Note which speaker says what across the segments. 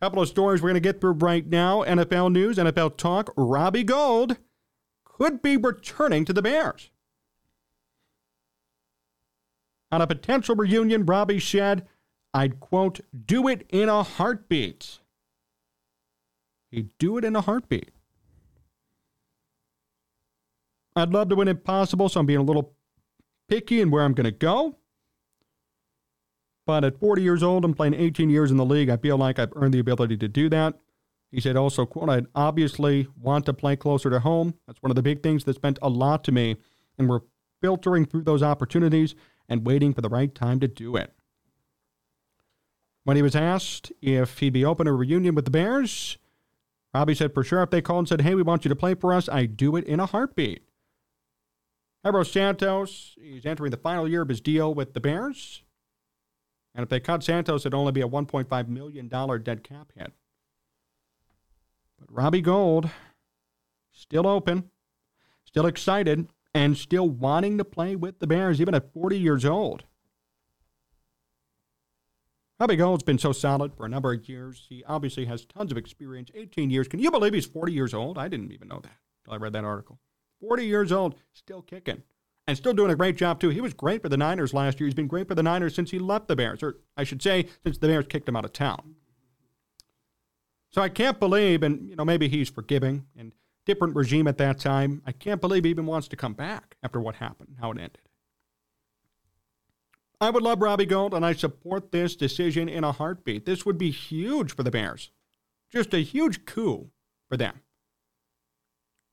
Speaker 1: Couple of stories we're going to get through right now. NFL news, NFL talk. Robbie Gould could be returning to the Bears. On a potential reunion, Robbie said, I'd quote, do it in a heartbeat. He'd do it in a heartbeat. I'd love to win it possible, so I'm being a little picky in where I'm going to go. But at 40 years old and playing 18 years in the league, I feel like I've earned the ability to do that. He said also, quote, I'd obviously want to play closer to home. That's one of the big things that's meant a lot to me. And we're filtering through those opportunities and waiting for the right time to do it. When he was asked if he'd be open to a reunion with the Bears, Robbie said, for sure, if they called and said, hey, we want you to play for us, I'd do it in a heartbeat. Cairo Santos, he's entering the final year of his deal with the Bears. And if they cut Santos, it'd only be a $1.5 million dead cap hit. But Robbie Gould, still open, still excited, and still wanting to play with the Bears, even at 40 years old. Robbie Gould's been so solid for a number of years. He obviously has tons of experience. 18 years. Can you believe he's 40 years old? I didn't even know that until I read that article. 40 years old, still kicking and still doing a great job too. He was great for the Niners last year. He's been great for the Niners since he left the Bears, or I should say, since the Bears kicked him out of town. So I can't believe, and you know maybe he's forgiving and different regime at that time. I can't believe he even wants to come back after what happened, how it ended. I would love Robbie Gould, and I support this decision in a heartbeat. This would be huge for the Bears, just a huge coup for them.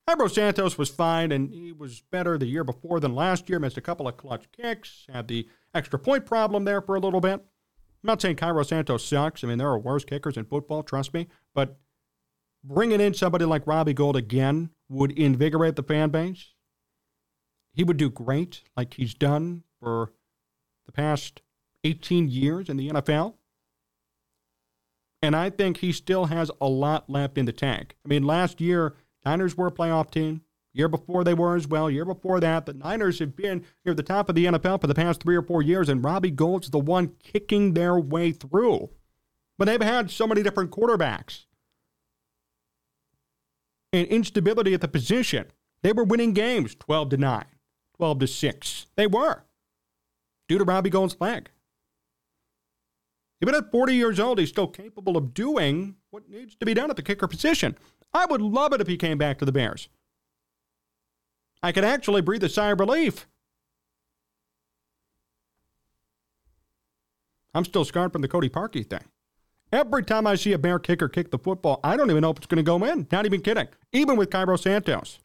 Speaker 1: Cairo Santos was fine, and he was better the year before than last year. Missed a couple of clutch kicks, had the extra point problem there for a little bit. I'm not saying Cairo Santos sucks. I mean, there are worse kickers in football, trust me. But bringing in somebody like Robbie Gould again would invigorate the fan base. He would do great, like he's done for the past 18 years in the NFL. And I think he still has a lot left in the tank. I mean, last year, Niners were a playoff team. Year before they were as well. Year before that, the Niners have been near the top of the NFL for the past three or four years, and Robbie Gould's the one kicking their way through. But they've had so many different quarterbacks and instability at the position. They were winning games 12 to 9, 12 to 6. They were due to Robbie Gould's leg. Even at 40 years old, he's still capable of doing what needs to be done at the kicker position. I would love it if he came back to the Bears. I could actually breathe a sigh of relief. I'm still scarred from the Cody Parkey thing. Every time I see a Bear kicker kick the football, I don't even know if it's going to go in. Not even kidding. Even with Cairo Santos.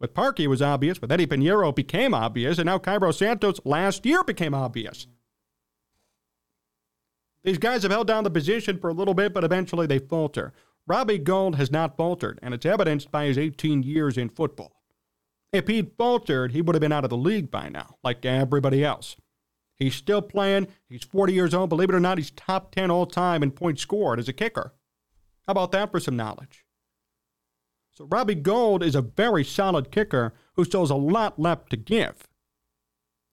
Speaker 1: With Parkey, it was obvious. With Eddie Piñeiro, it became obvious. And now Cairo Santos last year became obvious. These guys have held down the position for a little bit, but eventually they falter. Robbie Gould has not faltered, and it's evidenced by his 18 years in football. If he'd faltered, he would have been out of the league by now, like everybody else. He's still playing. He's 40 years old. Believe it or not, he's top 10 all time in points scored as a kicker. How about that for some knowledge? So Robbie Gould is a very solid kicker who still has a lot left to give.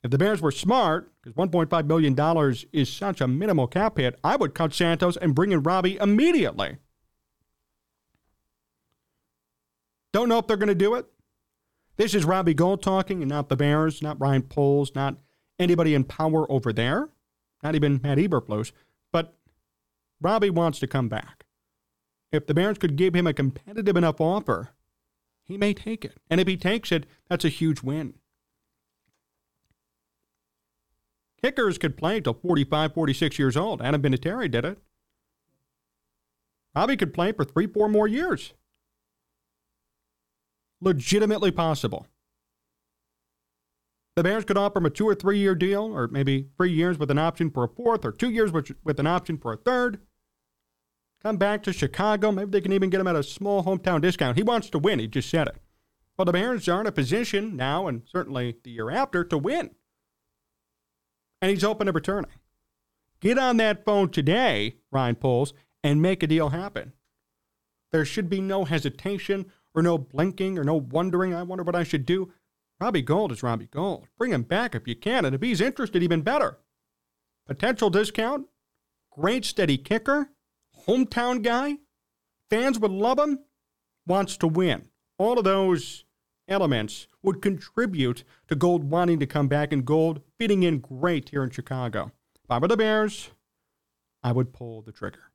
Speaker 1: If the Bears were smart, because $1.5 million is such a minimal cap hit, I would cut Santos and bring in Robbie immediately. Don't know if they're going to do it. This is Robbie Gould talking and not the Bears, not Ryan Poles, not anybody in power over there, not even Matt Eberflus. But Robbie wants to come back. If the Bears could give him a competitive enough offer, he may take it. And if he takes it, that's a huge win. Kickers could play until 45, 46 years old. Adam Vinatieri did it. Robbie could play for three, four more years legitimately possible. The Bears could offer him a two or three year deal, or maybe three years with an option for a fourth, or two years with an option for a third. Come back to Chicago. Maybe they can even get him at a small hometown discount. He wants to win. He just said it. Well, the Bears are in a position now, and certainly the year after, to win. And he's open to returning. Get on that phone today, Ryan Poles, and make a deal happen. There should be no hesitation or no blinking or no wondering, I wonder what I should do. Robbie Gould is Robbie Gould. Bring him back if you can, and if he's interested, even better. Potential discount, great steady kicker, hometown guy, fans would love him, wants to win. All of those elements would contribute to Gould wanting to come back and Gould fitting in great here in Chicago. If I were the Bears, I would pull the trigger.